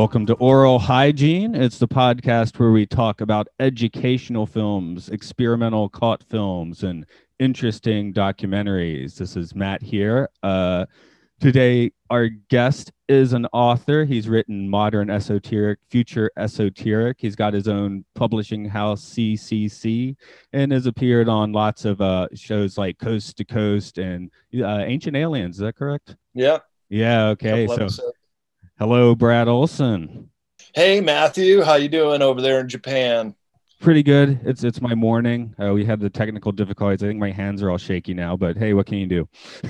Welcome to Oral Hygiene. It's the podcast where we talk about educational films, experimental caught films, and interesting documentaries. This is Matt here. Uh, today, our guest is an author. He's written modern esoteric, future esoteric. He's got his own publishing house, CCC, and has appeared on lots of uh, shows like Coast to Coast and uh, Ancient Aliens. Is that correct? Yeah. Yeah. Okay. So, episodes. Hello, Brad Olsen. Hey Matthew, how you doing over there in Japan? Pretty good. It's it's my morning. Uh, we had the technical difficulties. I think my hands are all shaky now, but hey, what can you do?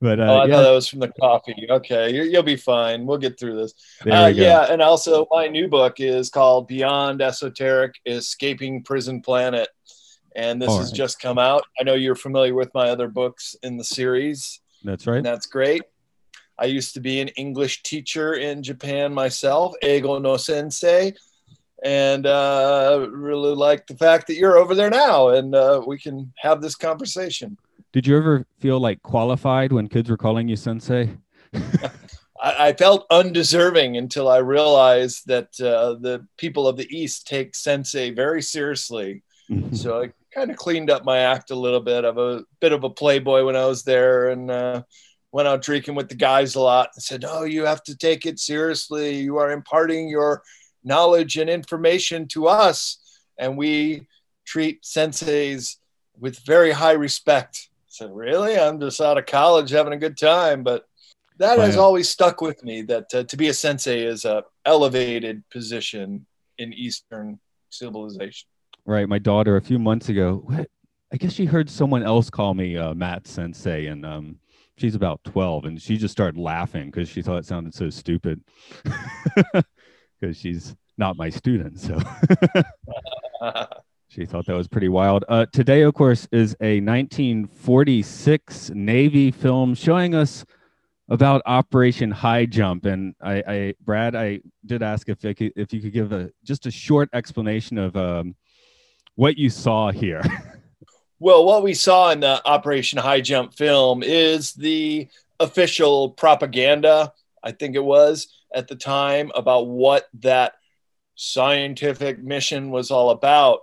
but uh, oh, I yeah, thought that was from the coffee. Okay, you you'll be fine. We'll get through this. Uh, yeah, and also my new book is called Beyond Esoteric: Escaping Prison Planet, and this All has right. just come out. I know you're familiar with my other books in the series, That's right. that's great. I used to be an English teacher in Japan myself, Eigo no Sensei, and uh, really like the fact that you're over there now, and uh, we can have this conversation. Did you ever feel like qualified when kids were calling you sensei? I, I felt undeserving until I realized that uh, the people of the East take sensei very seriously. So I kind of cleaned up my act a little bit. of a bit of a playboy when I was there and uh, went out drinking with the guys a lot and said, Oh, you have to take it seriously. You are imparting your knowledge and information to us. And we treat senseis with very high respect. I said, Really? I'm just out of college having a good time. But that has always stuck with me that uh, to be a sensei is a elevated position in Eastern civilization. right. My daughter a few months ago. What? I guess she heard someone else call me uh, Matt Sensei, and um, she's about twelve, and she just started laughing because she thought it sounded so stupid. Because she's not my student, so. She thought that was pretty wild. Uh, today, of course, is a 1946 Navy film showing us about Operation High Jump. And I, I Brad, I did ask if I could, if you could give a just a short explanation of um, what you saw here. Well, what we saw in the Operation High Jump film is the official propaganda, I think it was at the time, about what that scientific mission was all about.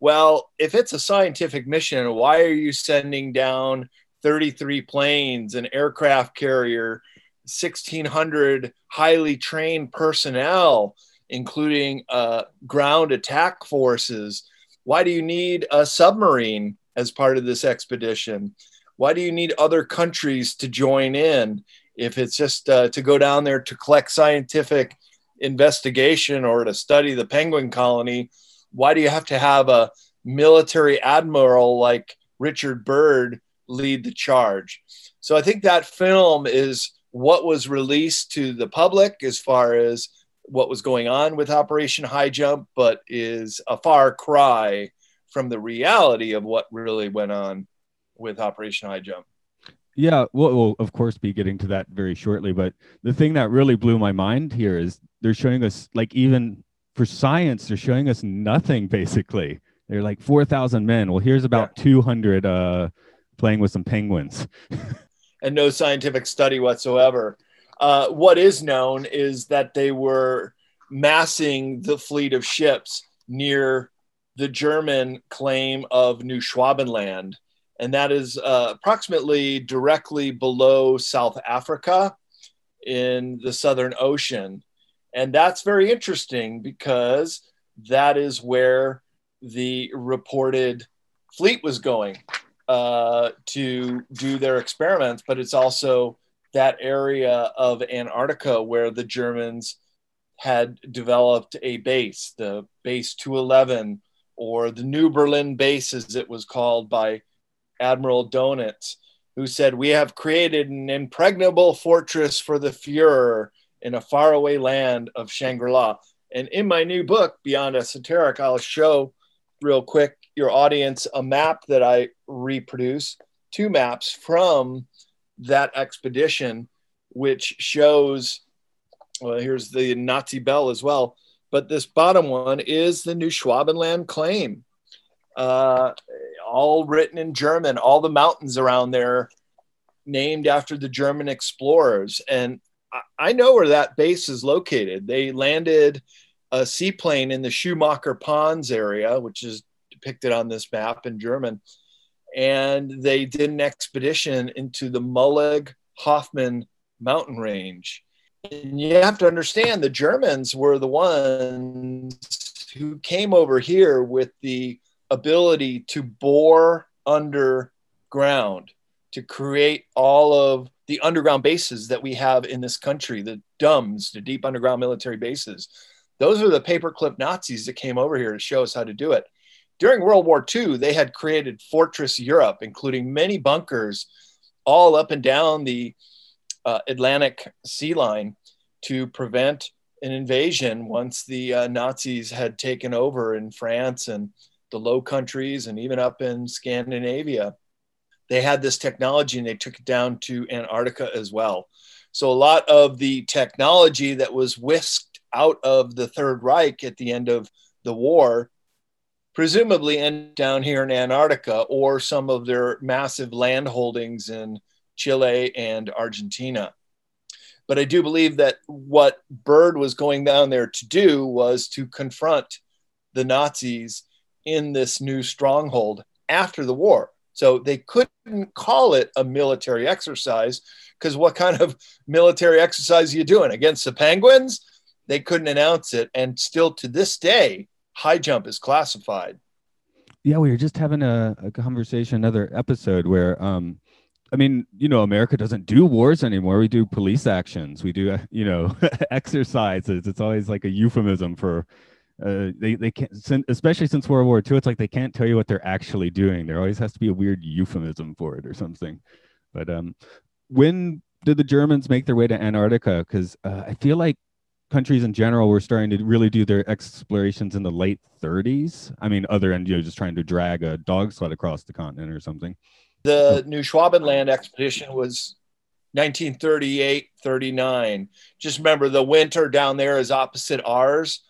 Well, if it's a scientific mission, why are you sending down 33 planes, an aircraft carrier, 1,600 highly trained personnel, including uh, ground attack forces? Why do you need a submarine as part of this expedition? Why do you need other countries to join in if it's just uh, to go down there to collect scientific investigation or to study the penguin colony? Why do you have to have a military admiral like Richard Byrd lead the charge? So I think that film is what was released to the public as far as what was going on with Operation High Jump, but is a far cry from the reality of what really went on with Operation High Jump. yeah, we'll, we'll of course be getting to that very shortly. But the thing that really blew my mind here is they're showing us like even for science, they're showing us nothing basically. They're like 4,000 men. Well, here's about 200 uh, playing with some penguins. and no scientific study whatsoever. Uh, what is known is that they were massing the fleet of ships near the German claim of New Schwabenland. And that is uh, approximately directly below South Africa in the Southern Ocean. And that's very interesting because that is where the reported fleet was going uh, to do their experiments, but it's also that area of Antarctica where the Germans had developed a base, the base 211, or the New Berlin base, as it was called by Admiral Donitz. who said, We have created an impregnable fortress for the Fuhrer in a faraway land of Shangri La. And in my new book, Beyond Esoteric, I'll show real quick your audience a map that I reproduce, two maps from that expedition, which shows, well, here's the Nazi bell as well. But this bottom one is the New Schwabenland claim, uh, all written in German, all the mountains around there named after the German explorers. And I know where that base is located. They landed a seaplane in the Schirmacher Ponds area, which is depicted on this map in German. And they did an expedition into the Mullig Hoffman mountain range. You have to understand the Germans were the ones who came over here with the ability to bore underground to create all of the underground bases that we have in this country, the DUMBs, the deep underground military bases. Those are the paperclip Nazis that came over here to show us how to do it. During World War II, they had created Fortress Europe, including many bunkers all up and down the uh, Atlantic sea line to prevent an invasion once the uh, Nazis had taken over in France and the Low Countries and even up in Scandinavia they had this technology and they took it down to Antarctica as well. So a lot of the technology that was whisked out of the Third Reich at the end of the war presumably ended down here in Antarctica or some of their massive land holdings in Chile and Argentina. But I do believe that what Byrd was going down there to do was to confront the Nazis in this new stronghold after the war. So they couldn't call it a military exercise because what kind of military exercise are you doing against the Penguins? They couldn't announce it. And still to this day, high jump is classified. Yeah, we were just having a, a conversation, another episode where, um, I mean, you know, America doesn't do wars anymore. We do police actions. We do, you know, exercises. It's always like a euphemism for uh, they they can't especially since World War II. It's like they can't tell you what they're actually doing. There always has to be a weird euphemism for it or something. But um, when did the Germans make their way to Antarctica? Because uh, I feel like countries in general were starting to really do their explorations in the late 30s. I mean, other than you know just trying to drag a dog sled across the continent or something. The New Schwabenland expedition was 1938 39. Just remember the winter down there is opposite ours.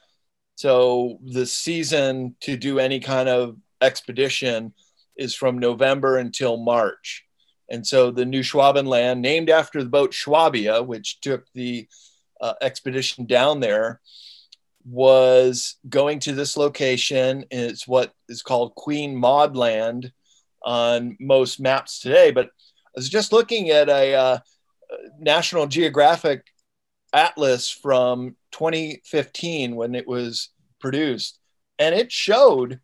So the season to do any kind of expedition is from November until March. And so the New Schwabenland, named after the boat Schwabia, which took the uh, expedition down there, was going to this location. It's what is called Queen Maud Land on most maps today. But I was just looking at a uh, National Geographic atlas from 2015 when it was produced, and it showed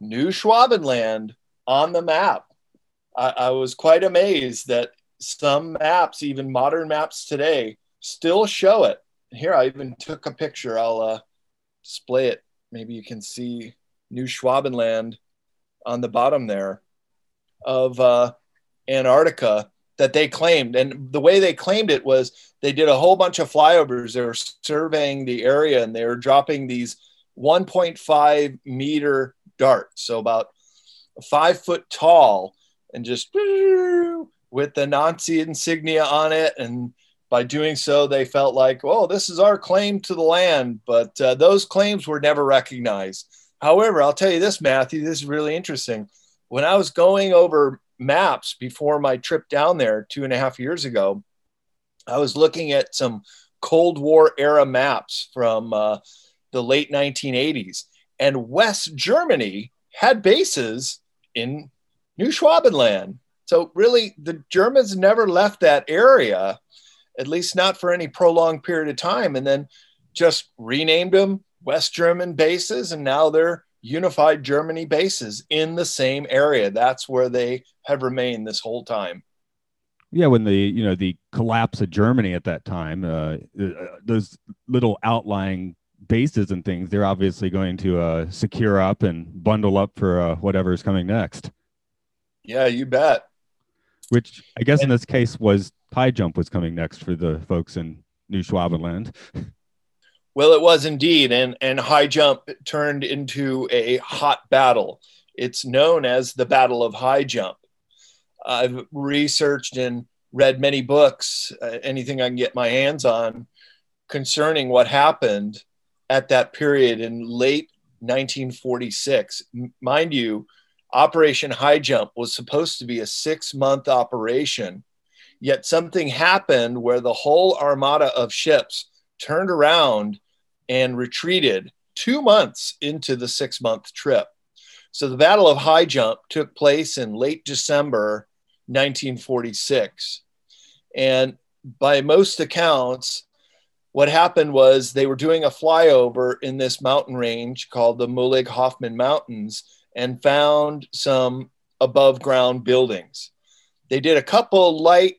New Schwabenland on the map. I, I was quite amazed that some maps, even modern maps today, still show it. Here, I even took a picture. I'll uh, display it. Maybe you can see New Schwabenland on the bottom there of uh, Antarctica that they claimed. And the way they claimed it was they did a whole bunch of flyovers. They were surveying the area and they were dropping these 1.5 meter darts, so about five foot tall, and just with the Nazi insignia on it. And by doing so, they felt like, oh, this is our claim to the land. But uh, those claims were never recognized. However, I'll tell you this, Matthew, this is really interesting. When I was going over maps before my trip down there two and a half years ago, I was looking at some Cold War era maps from uh, the late 1980s. And West Germany had bases in New Schwabenland. So, really, the Germans never left that area, at least not for any prolonged period of time, and then just renamed them West German bases. And now they're unified Germany bases in the same area. That's where they have remained this whole time. Yeah, when the you know the collapse of Germany at that time, uh, uh those little outlying bases and things, they're obviously going to uh, secure up and bundle up for uh, whatever's coming next. Yeah, you bet. Which I guess in this case was high jump was coming next for the folks in New Schwabenland. Well, it was indeed, and and high jump turned into a hot battle. It's known as the Battle of High Jump. I've researched and read many books, uh, anything I can get my hands on, concerning what happened at that period in late 1946. M- mind you, Operation High Jump was supposed to be a six month operation, yet something happened where the whole armada of ships turned around and retreated two months into the six month trip. So the Battle of High Jump took place in late December 1946. And by most accounts, what happened was they were doing a flyover in this mountain range called the Mühlig-Hofmann Mountains and found some above ground buildings. They did a couple light,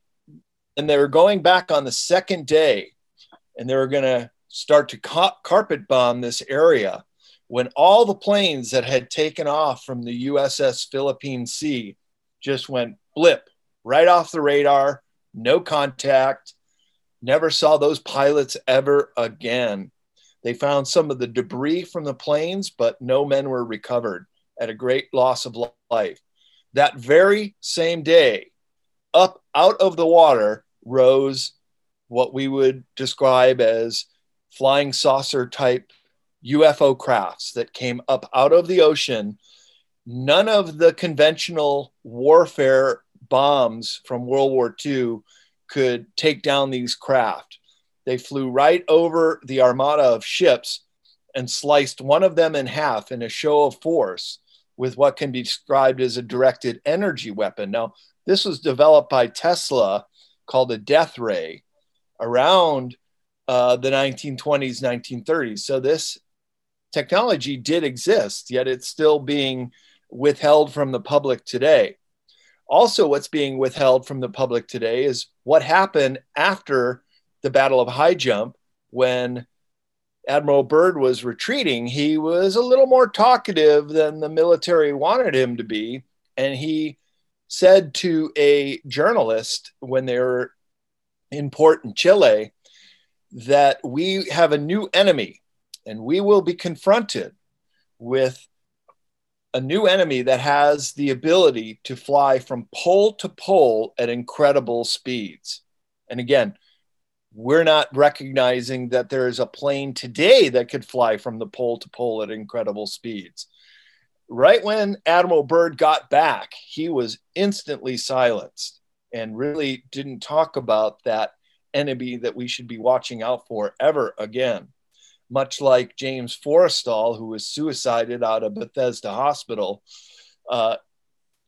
and they were going back on the second day, and they were going to start to ca- carpet bomb this area when all the planes that had taken off from the USS Philippine Sea just went blip right off the radar, no contact, never saw those pilots ever again. They found some of the debris from the planes, but no men were recovered at a great loss of life. That very same day, up out of the water rose what we would describe as flying saucer type UFO crafts that came up out of the ocean. None of the conventional warfare bombs from World War II could take down these craft. They flew right over the armada of ships and sliced one of them in half in a show of force with what can be described as a directed energy weapon. Now, this was developed by Tesla called a death ray around uh, the 1920s, 1930s. So this technology did exist, yet it's still being withheld from the public today. Also, what's being withheld from the public today is what happened after the Battle of High Jump when Admiral Byrd was retreating. He was a little more talkative than the military wanted him to be. And he said to a journalist when they were in port in Chile that we have a new enemy and we will be confronted with a new enemy that has the ability to fly from pole to pole at incredible speeds. And again, we're not recognizing that there is a plane today that could fly from the pole to pole at incredible speeds. Right when Admiral Byrd got back, he was instantly silenced and really didn't talk about that enemy that we should be watching out for ever again much like James Forrestal, who was suicided out of Bethesda Hospital. Uh,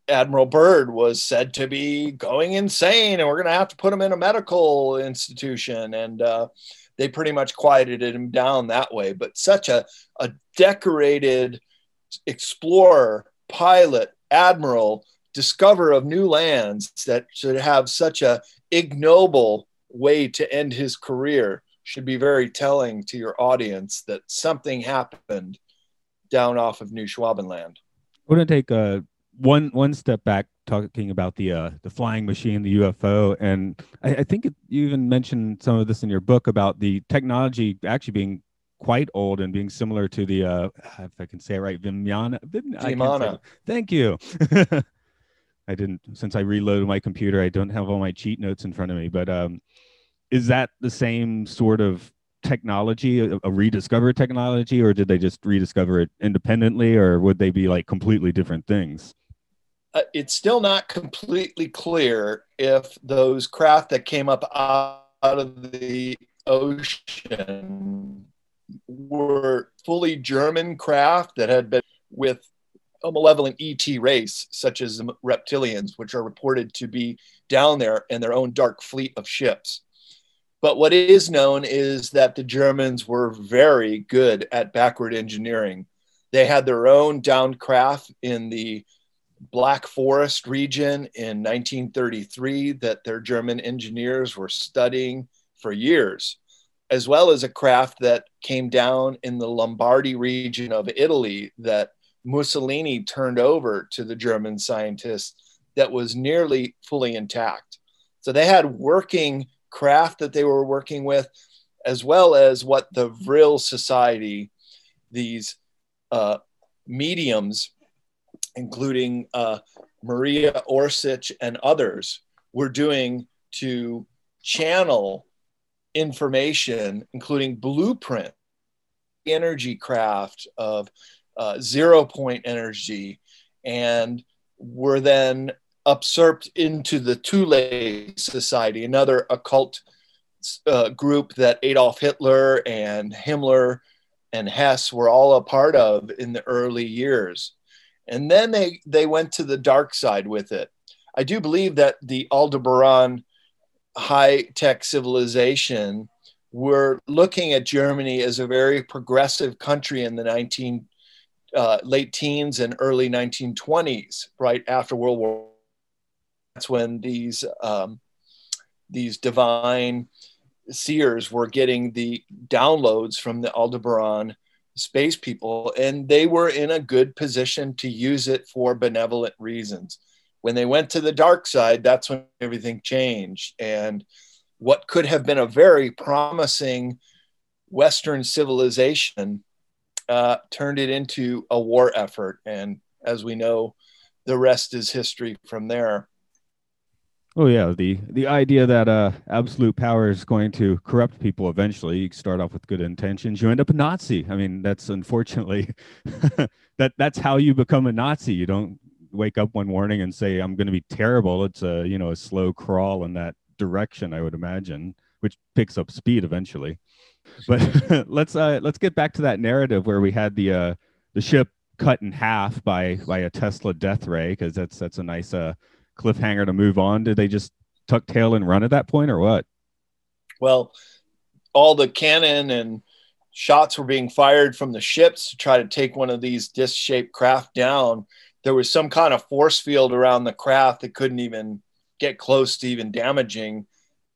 Admiral Byrd was said to be going insane, and we're going to have to put him in a medical institution. And uh, they pretty much quieted him down that way. But such a, a decorated explorer, pilot, admiral, discoverer of new lands that should have such a ignoble way to end his career should be very telling to your audience that something happened down off of New Schwabenland. I want to take uh, one one step back, talking about the uh, the flying machine, the UFO, and I, I think it, you even mentioned some of this in your book about the technology actually being quite old and being similar to the uh, if I can say it right, Vimana. Vim, Vimana. Thank you. I didn't since I reloaded my computer. I don't have all my cheat notes in front of me, but um, is that the same sort of technology, a, a rediscovered technology, or did they just rediscover it independently, or would they be like completely different things? Uh, it's still not completely clear if those craft that came up out of the ocean were fully German craft that had been with a malevolent ET race, such as the reptilians, which are reported to be down there in their own dark fleet of ships. But what is known is that the Germans were very good at backward engineering. They had their own downed craft in the Black Forest region in 1933 that their German engineers were studying for years, as well as a craft that came down in the Lombardy region of Italy that Mussolini turned over to the German scientists that was nearly fully intact. So they had working craft that they were working with, as well as what the Vril Society, these uh, mediums, including uh, Maria Orsich and others, were doing to channel information, including blueprint, energy craft of uh, zero point energy, and were then usurped into the Thule Society, another occult uh, group that Adolf Hitler and Himmler and Hess were all a part of in the early years. And then they, they went to the dark side with it. I do believe that the Aldebaran high tech civilization were looking at Germany as a very progressive country in the 19 uh, late teens and early 1920s, right after World War. That's when these um, these divine seers were getting the downloads from the Aldebaran space people, and they were in a good position to use it for benevolent reasons. When they went to the dark side, that's when everything changed. And what could have been a very promising Western civilization uh, turned it into a war effort. And as we know, the rest is history from there. Oh yeah, the the idea that uh, absolute power is going to corrupt people eventually. You start off with good intentions, you end up a Nazi. I mean, that's unfortunately that that's how you become a Nazi. You don't wake up one morning and say I'm going to be terrible. It's a you know a slow crawl in that direction, I would imagine, which picks up speed eventually. But let's uh, let's get back to that narrative where we had the uh, the ship cut in half by by a Tesla death ray because that's that's a nice uh cliffhanger to move on? Did they just tuck tail and run at that point, or what? Well, all the cannon and shots were being fired from the ships to try to take one of these disc-shaped craft down. There was some kind of force field around the craft that couldn't even get close to even damaging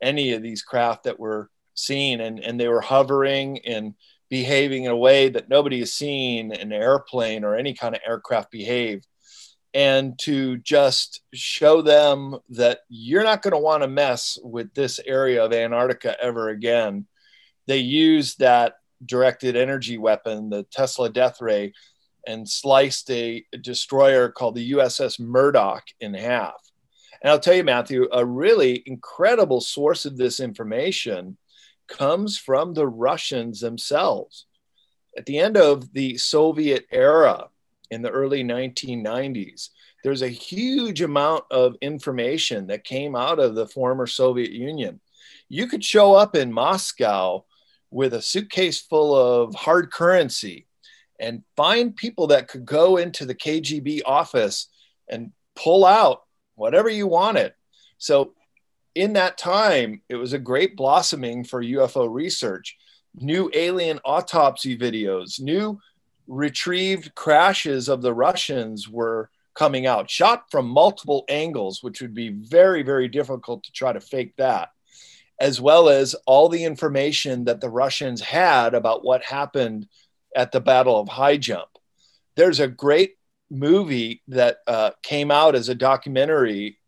any of these craft that were seen, and and they were hovering and behaving in a way that nobody has seen an airplane or any kind of aircraft behave and to just show them that you're not going to want to mess with this area of Antarctica ever again. They used that directed energy weapon, the Tesla Death Ray, and sliced a, destroyer called the USS Murdoch in half. And I'll tell you, Matthew, a really incredible source of this information comes from the Russians themselves. At the end of the Soviet era, in the early 1990s, there's a huge amount of information that came out of the former Soviet Union. You could show up in Moscow with a suitcase full of hard currency and find people that could go into the KGB office and pull out whatever you wanted. So, in that time, it was a great blossoming for UFO research. New alien autopsy videos, new retrieved crashes of the Russians were coming out, shot from multiple angles, which would be very, very difficult to try to fake that, as well as all the information that the Russians had about what happened at the Battle of High Jump. There's a great movie that uh, came out as a documentary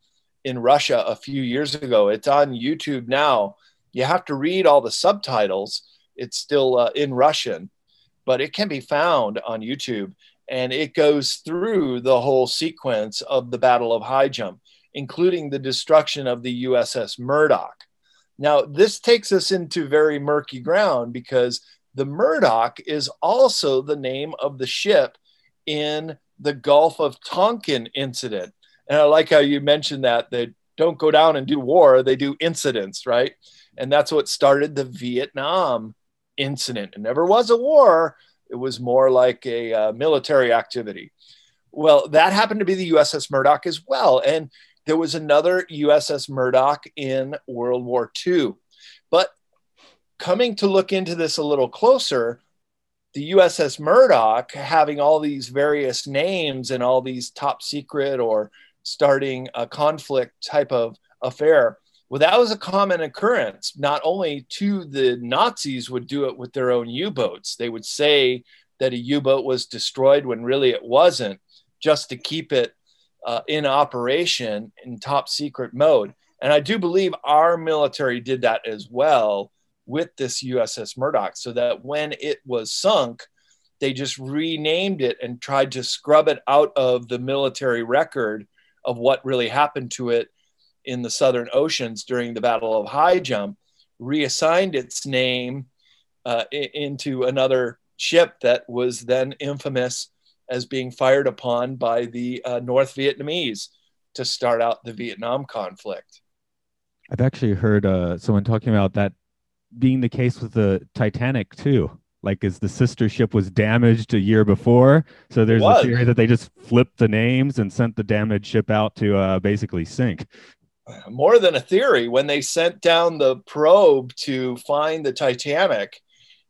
in Russia a few years ago. It's on YouTube now. You have to read all the subtitles. It's still uh, in Russian but it can be found on YouTube. And it goes through the whole sequence of the Battle of High Jump, including the destruction of the USS Murdoch. Now, this takes us into very murky ground because the Murdoch is also the name of the ship in the Gulf of Tonkin incident. And I like how you mentioned that they don't go down and do war, they do incidents, right? And that's what started the Vietnam incident. It never was a war, it was more like a uh, military activity. Well, that happened to be the USS Murdoch as well. And there was another USS Murdoch in World War II. But coming to look into this a little closer, the USS Murdoch having all these various names and all these top secret or starting a conflict type of affair well, that was a common occurrence. Not only to the Nazis would do it with their own U-boats. They would say that a U-boat was destroyed when really it wasn't, just to keep it uh, in operation in top secret mode. And I do believe our military did that as well with this USS Murdoch, so that when it was sunk, they just renamed it and tried to scrub it out of the military record of what really happened to it in the Southern Oceans during the Battle of High Jump, reassigned its name uh, into another ship that was then infamous as being fired upon by the uh, North Vietnamese to start out the Vietnam conflict. I've actually heard uh, someone talking about that being the case with the Titanic too. Like, is the sister ship was damaged a year before, so there's a theory that they just flipped the names and sent the damaged ship out to uh, basically sink. More than a theory, when they sent down the probe to find the Titanic,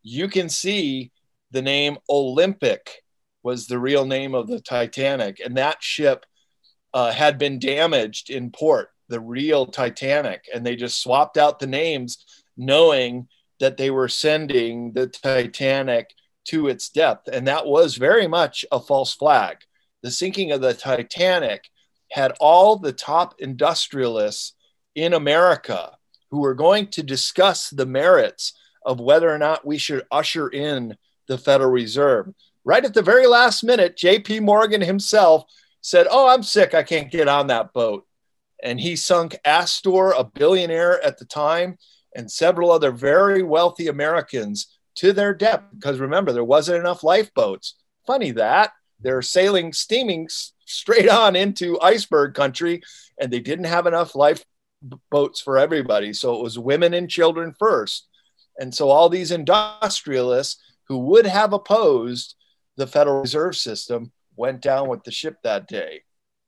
you can see the name Olympic was the real name of the Titanic, and that ship uh, had been damaged in port, the real Titanic, and they just swapped out the names, knowing that they were sending the Titanic to its depth, and that was very much a false flag. The sinking of the Titanic had all the top industrialists in America who were going to discuss the merits of whether or not we should usher in the Federal Reserve. Right at the very last minute, JP Morgan himself said, Oh, I'm sick. I can't get on that boat. And he sunk Astor, a billionaire at the time, and several other very wealthy Americans to their death because remember, there wasn't enough lifeboats. Funny that they're sailing, steaming straight on into iceberg country, and they didn't have enough lifeboats for everybody. So it was women and children first. And so all these industrialists who would have opposed the Federal Reserve System went down with the ship that day.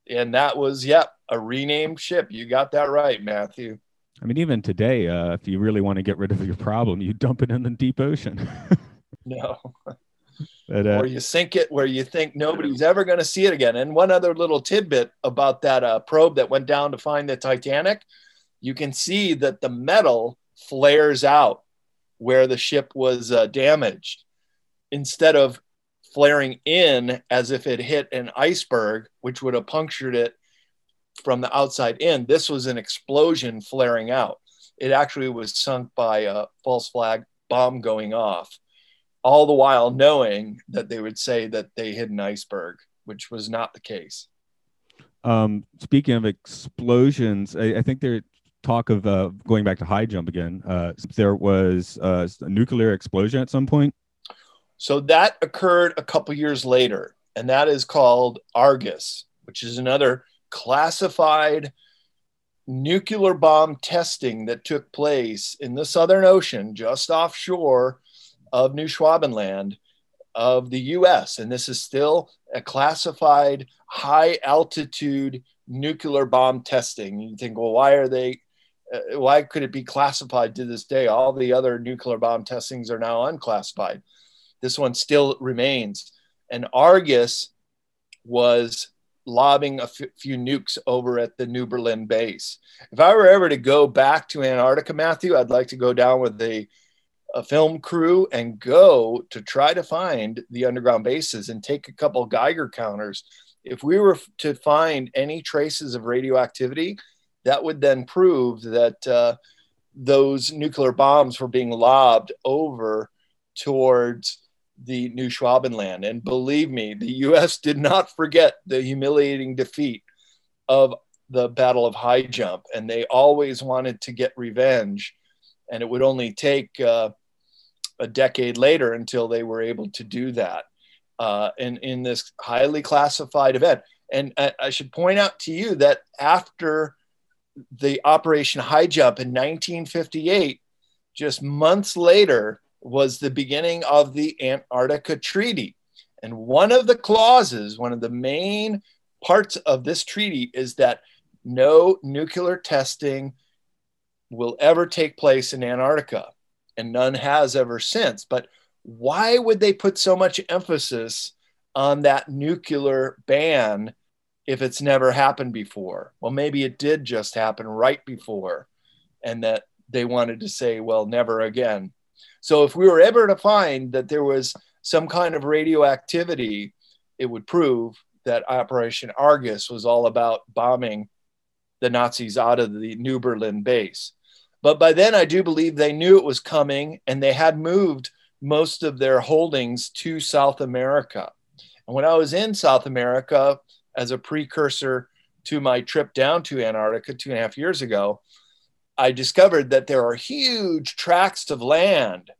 And that was, yep, a renamed ship. You got that right, Matthew. I mean, even today, uh, if you really want to get rid of your problem, you dump it in the deep ocean. no. But, uh, or you sink it where you think nobody's ever going to see it again. And one other little tidbit about that uh, probe that went down to find the Titanic, you can see that the metal flares out where the ship was uh, damaged instead of flaring in as if it hit an iceberg, which would have punctured it from the outside in. This was an explosion flaring out. It actually was sunk by a false flag bomb going off, all the while knowing that they would say that they hit an iceberg, which was not the case. Um, speaking of explosions, I, I think there talk of uh, going back to high jump again. Uh, there was uh, a nuclear explosion at some point so that occurred a couple years later, and that is called Argus, which is another classified nuclear bomb testing that took place in the Southern Ocean, just offshore of New Schwabenland of the US. And this is still a classified high altitude nuclear bomb testing. You think, well, why are they? Uh, why could it be classified to this day? All the other nuclear bomb testings are now unclassified. This one still remains. And Argus was lobbing a f- few nukes over at the New Berlin base. If I were ever to go back to Antarctica, Matthew, I'd like to go down with a, a film crew and go to try to find the underground bases and take a couple Geiger counters. If we were to find any traces of radioactivity, that would then prove that uh, those nuclear bombs were being lobbed over towards the New Schwabenland. And believe me, the US did not forget the humiliating defeat of the Battle of High Jump, and they always wanted to get revenge. And it would only take uh, a decade later until they were able to do that uh, in, in this highly classified event. And I, I should point out to you that after the Operation High Jump in 1958, just months later, was the beginning of the Antarctica Treaty. And one of the clauses, one of the main parts of this treaty is that no nuclear testing will ever take place in Antarctica, and none has ever since. But why would they put so much emphasis on that nuclear ban if it's never happened before? Well, maybe it did just happen right before, and that they wanted to say, well, never again. So if we were ever to find that there was some kind of radioactivity, it would prove that Operation Argus was all about bombing the Nazis out of the New Berlin base. But by then, I do believe they knew it was coming and they had moved most of their holdings to South America. And when I was in South America as a precursor to my trip down to Antarctica two and a half years ago, I discovered that there are huge tracts of land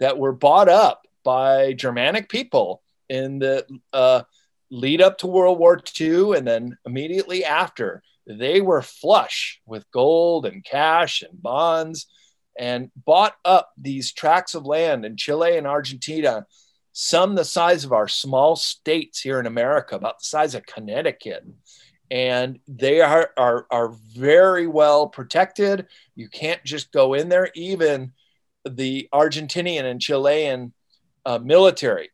that were bought up by Germanic people in the uh, lead up to World War II and then immediately after. They were flush with gold and cash and bonds and bought up these tracts of land in Chile and Argentina, some the size of our small states here in America, about the size of Connecticut. And they are, are, are very well protected. You can't just go in there. Even the Argentinian and Chilean uh, military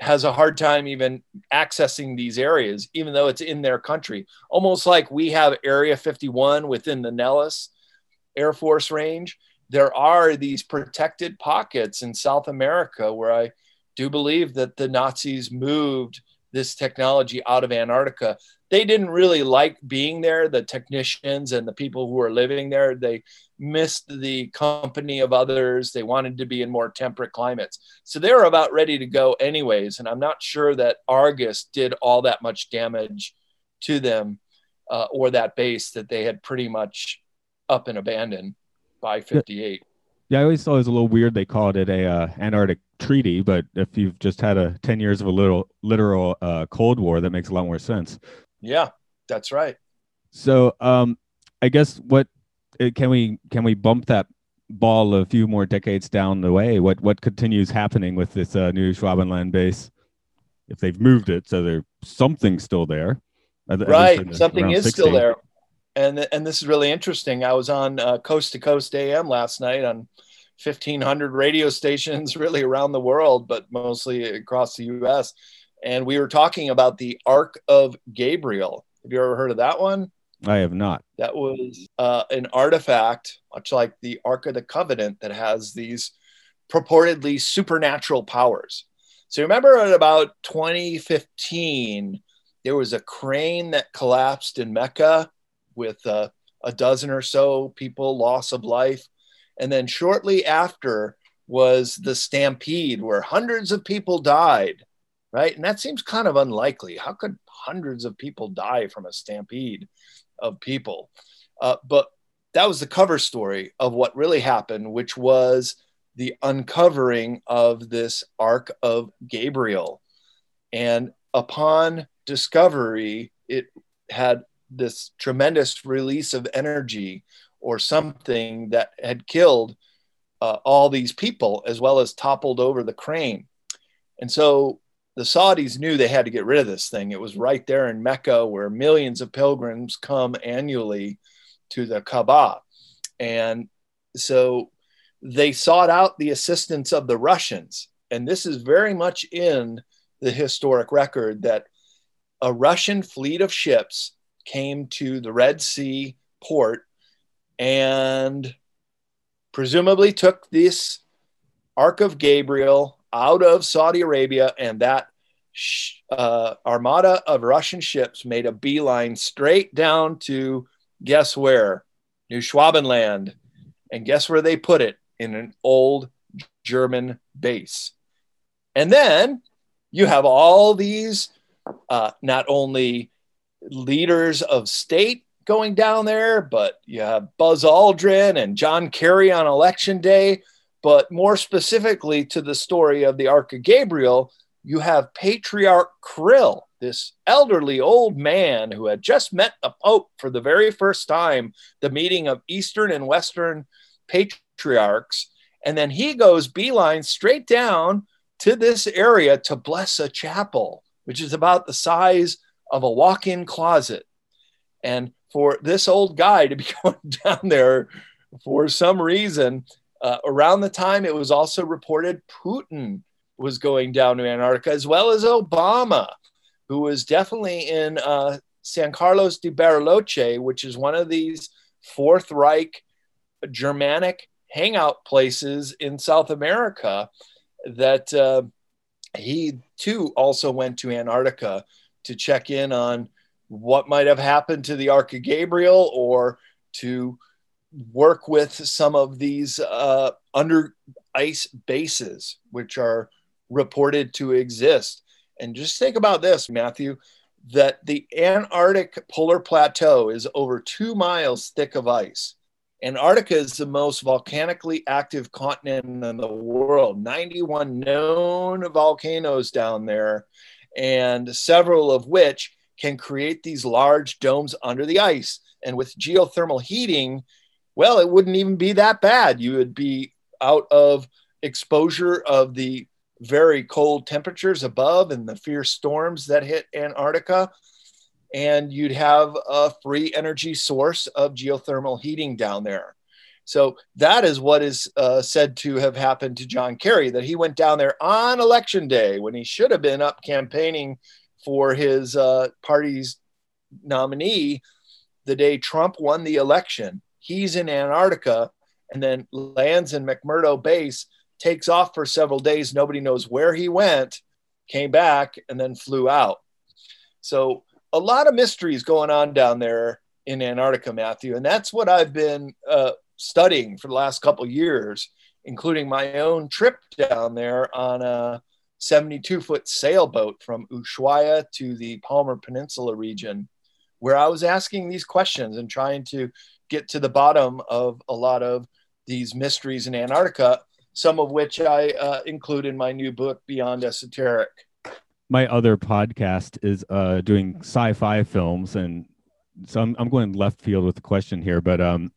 has a hard time even accessing these areas, even though it's in their country. Almost like we have Area 51 within the Nellis Air Force Range. There are these protected pockets in South America where I do believe that the Nazis moved this technology out of Antarctica. They didn't really like being there, the technicians and the people who were living there. They missed the company of others. They wanted to be in more temperate climates. So they were about ready to go, anyways. And I'm not sure that Argus did all that much damage to them uh, or that base that they had pretty much up and abandoned by 58. Yeah, I always thought it was a little weird. They called it a uh, Antarctic treaty, but if you've just had a ten years of a little literal uh, Cold War, that makes a lot more sense. Yeah, that's right. So, um, I guess what uh, can we can we bump that ball a few more decades down the way? What what continues happening with this uh, new Schwabenland base? If they've moved it, so there's something still there. Right, something is 60. still there and and this is really interesting. I was on uh, Coast to Coast AM last night on 1500 radio stations really around the world, but mostly across the U.S. And we were talking about the Ark of Gabriel. Have you ever heard of that one? I have not. That was uh, an artifact, much like the Ark of the Covenant, that has these purportedly supernatural powers. So remember at about 2015, there was a crane that collapsed in Mecca with uh, a dozen or so people loss of life. And then shortly after was the stampede where hundreds of people died, right? And that seems kind of unlikely. How could hundreds of people die from a stampede of people? Uh, but that was the cover story of what really happened, which was the uncovering of this Ark of Gabriel. And upon discovery, it had this tremendous release of energy or something that had killed uh, all these people as well as toppled over the crane. And so the Saudis knew they had to get rid of this thing. It was right there in Mecca where millions of pilgrims come annually to the Kaaba. And so they sought out the assistance of the Russians. And this is very much in the historic record that a Russian fleet of ships came to the Red Sea port and presumably took this Ark of Gabriel out of Saudi Arabia, and that uh, armada of Russian ships made a beeline straight down to guess where? New Schwabenland. And guess where they put it? In an old German base. And then you have all these uh, not only leaders of state going down there, but you have Buzz Aldrin and John Kerry on election day. But more specifically to the story of the Ark of Gabriel, you have Patriarch Kirill, this elderly old man who had just met the Pope for the very first time, the meeting of Eastern and Western patriarchs. And then he goes beeline straight down to this area to bless a chapel, which is about the size of a walk in closet. And for this old guy to be going down there for some reason, uh, around the time it was also reported Putin was going down to Antarctica, as well as Obama, who was definitely in uh, San Carlos de Bariloche, which is one of these Fourth Reich Germanic hangout places in South America that uh, he too also went to Antarctica to check in on what might have happened to the Ark of Gabriel or to work with some of these uh, under ice bases, which are reported to exist. And just think about this, Matthew, that the Antarctic polar plateau is over two miles thick of ice. Antarctica is the most volcanically active continent in the world, 91 known volcanoes down there, and several of which can create these large domes under the ice. And with geothermal heating, well, it wouldn't even be that bad. You would be out of exposure of the very cold temperatures above and the fierce storms that hit Antarctica. And you'd have a free energy source of geothermal heating down there. So that is what is uh, said to have happened to John Kerry, that he went down there on election day when he should have been up campaigning for his uh, party's nominee the day Trump won the election. He's in Antarctica and then lands in McMurdo Base takes off for several days. Nobody knows where he went, came back, and then flew out. So a lot of mysteries going on down there in Antarctica, Matthew, and that's what I've been uh, studying for the last couple years, including my own trip down there on a 72 foot sailboat from Ushuaia to the Palmer Peninsula region, where I was asking these questions and trying to get to the bottom of a lot of these mysteries in Antarctica some of which I uh, include in my new book, Beyond Esoteric. My other podcast is uh, doing sci-fi films, and so I'm, I'm going left field with the question here, but um,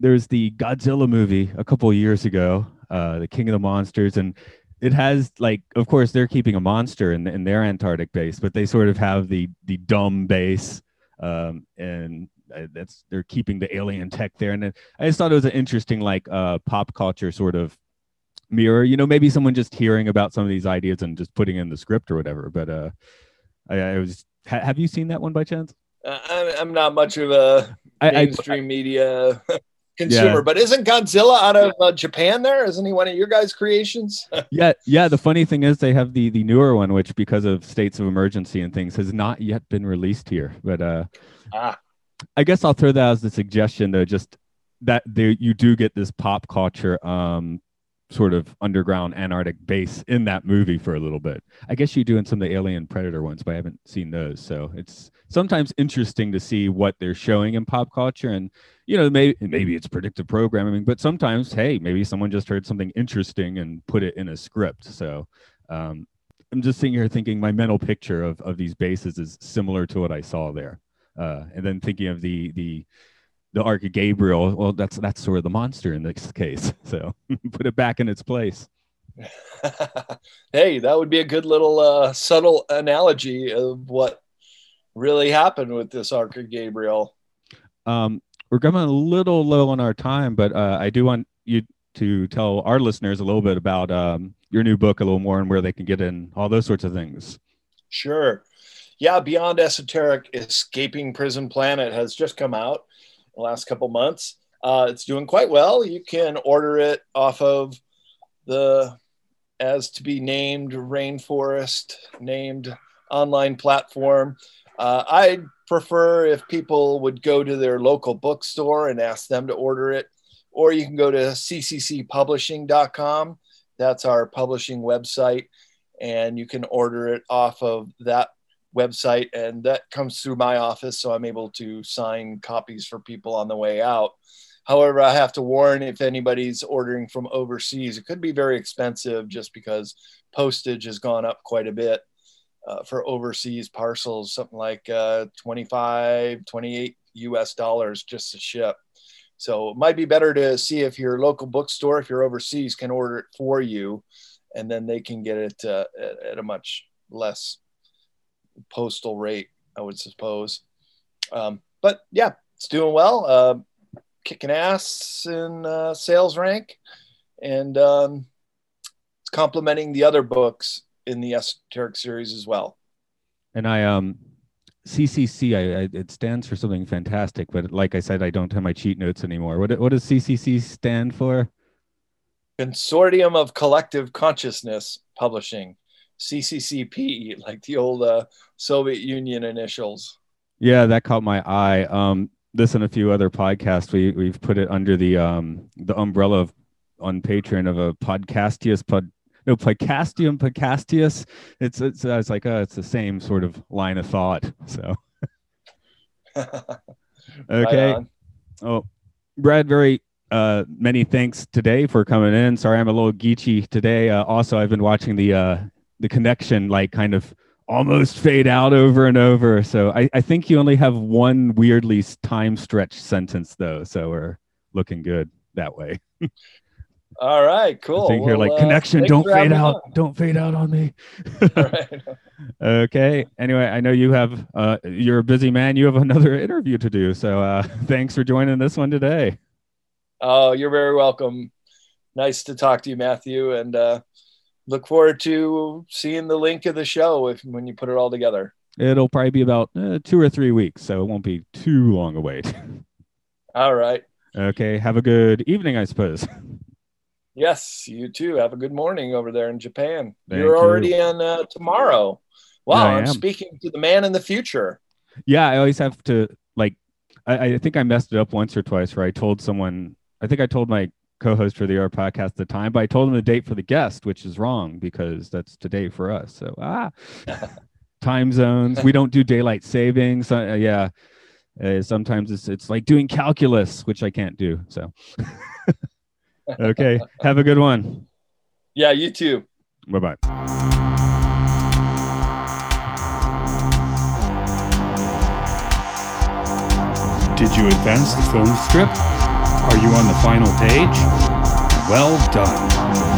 there's the Godzilla movie a couple years ago, uh, the King of the Monsters, and it has like, of course, they're keeping a monster in, in their Antarctic base, but they sort of have the the dumb base, um, and uh, that's they're keeping the alien tech there. And I just thought it was an interesting like uh, pop culture sort of mirror you know maybe someone just hearing about some of these ideas and just putting in the script or whatever but uh i, I was ha- have you seen that one by chance uh, I'm, not much of a mainstream I, I, media consumer yeah. but isn't godzilla out of uh, japan there isn't he one of your guys creations yeah yeah the funny thing is they have the the newer one which because of states of emergency and things has not yet been released here but uh ah. i guess i'll throw that as a suggestion though just that there you do get this pop culture um sort of underground Antarctic base in that movie for a little bit. I guess you do in some of the Alien Predator ones, but I haven't seen those. So it's sometimes interesting to see what they're showing in pop culture, and you know, maybe maybe it's predictive programming, but sometimes, hey, maybe someone just heard something interesting and put it in a script. So um, I'm just sitting here thinking my mental picture of of these bases is similar to what I saw there, uh, and then thinking of the the the Ark of Gabriel. Well, that's that's sort of the monster in this case. So put it back in its place. hey, that would be a good little uh, subtle analogy of what really happened with this Ark of Gabriel. Um, we're coming a little low on our time, but uh, I do want you to tell our listeners a little bit about um, your new book a little more and where they can get in all those sorts of things. Sure. Yeah, Beyond Esoteric Escaping Prison Planet has just come out the last couple months. Uh, it's doing quite well. You can order it off of the as to be named rainforest named online platform. Uh, I'd prefer if people would go to their local bookstore and ask them to order it, or you can go to cccpublishing.com. That's our publishing website, and you can order it off of that website, and that comes through my office, so I'm able to sign copies for people on the way out. However, I have to warn if anybody's ordering from overseas, it could be very expensive just because postage has gone up quite a bit uh, for overseas parcels, something like uh, 25, 28 US dollars just to ship. So it might be better to see if your local bookstore, if you're overseas, can order it for you, and then they can get it uh, at, at a much less postal rate, I would suppose. Um, but yeah, it's doing well, uh, kicking ass in uh, sales rank, and um, it's complementing the other books in the esoteric series as well. And I um CCC, I, I, it stands for something fantastic, but like I said, I don't have my cheat notes anymore. What what does CCC stand for? Consortium of Collective Consciousness Publishing. CCCP, like the old uh, Soviet Union initials. Yeah, that caught my eye. Um, this and a few other podcasts, we we've put it under the um the umbrella of on Patreon of a podcastius pod no podcastium podcastius. It's it's uh, it's like uh, it's the same sort of line of thought. So okay. Right. Oh, Brad, very uh, many thanks today for coming in. Sorry, I'm a little geeky today. Uh, also, I've been watching the uh, the connection like kind of almost fade out over and over. So I, I think you only have one weirdly time stretch sentence though. So we're looking good that way. All right, cool. Think you're like uh, connection, don't fade out, on. don't fade out on me. All right. okay. Anyway, I know you have uh, you're a busy man. You have another interview to do. So uh, thanks for joining this one today. Oh, you're very welcome. Nice to talk to you, Matthew, and uh, look forward to seeing the link of the show if when you put it all together. It'll probably be about uh, two or three weeks, so it won't be too long a wait. All right. okay. Have a good evening, I suppose. Yes, you too. Have a good morning over there in Japan. Thank You're you. already on uh, tomorrow. Wow, I'm speaking to the man in the future. yeah, I always have to like. I, I think I messed it up once or twice where I told someone. I think I told my co-host for the R podcast at the time, but I told him the date for the guest, which is wrong because that's today for us. So ah, time zones. We don't do daylight savings. Uh, yeah, uh, sometimes it's it's like doing calculus, which I can't do. So okay, have a good one. Yeah, you too. Bye bye. Did you advance the film strip? Are you on the final page? Well done.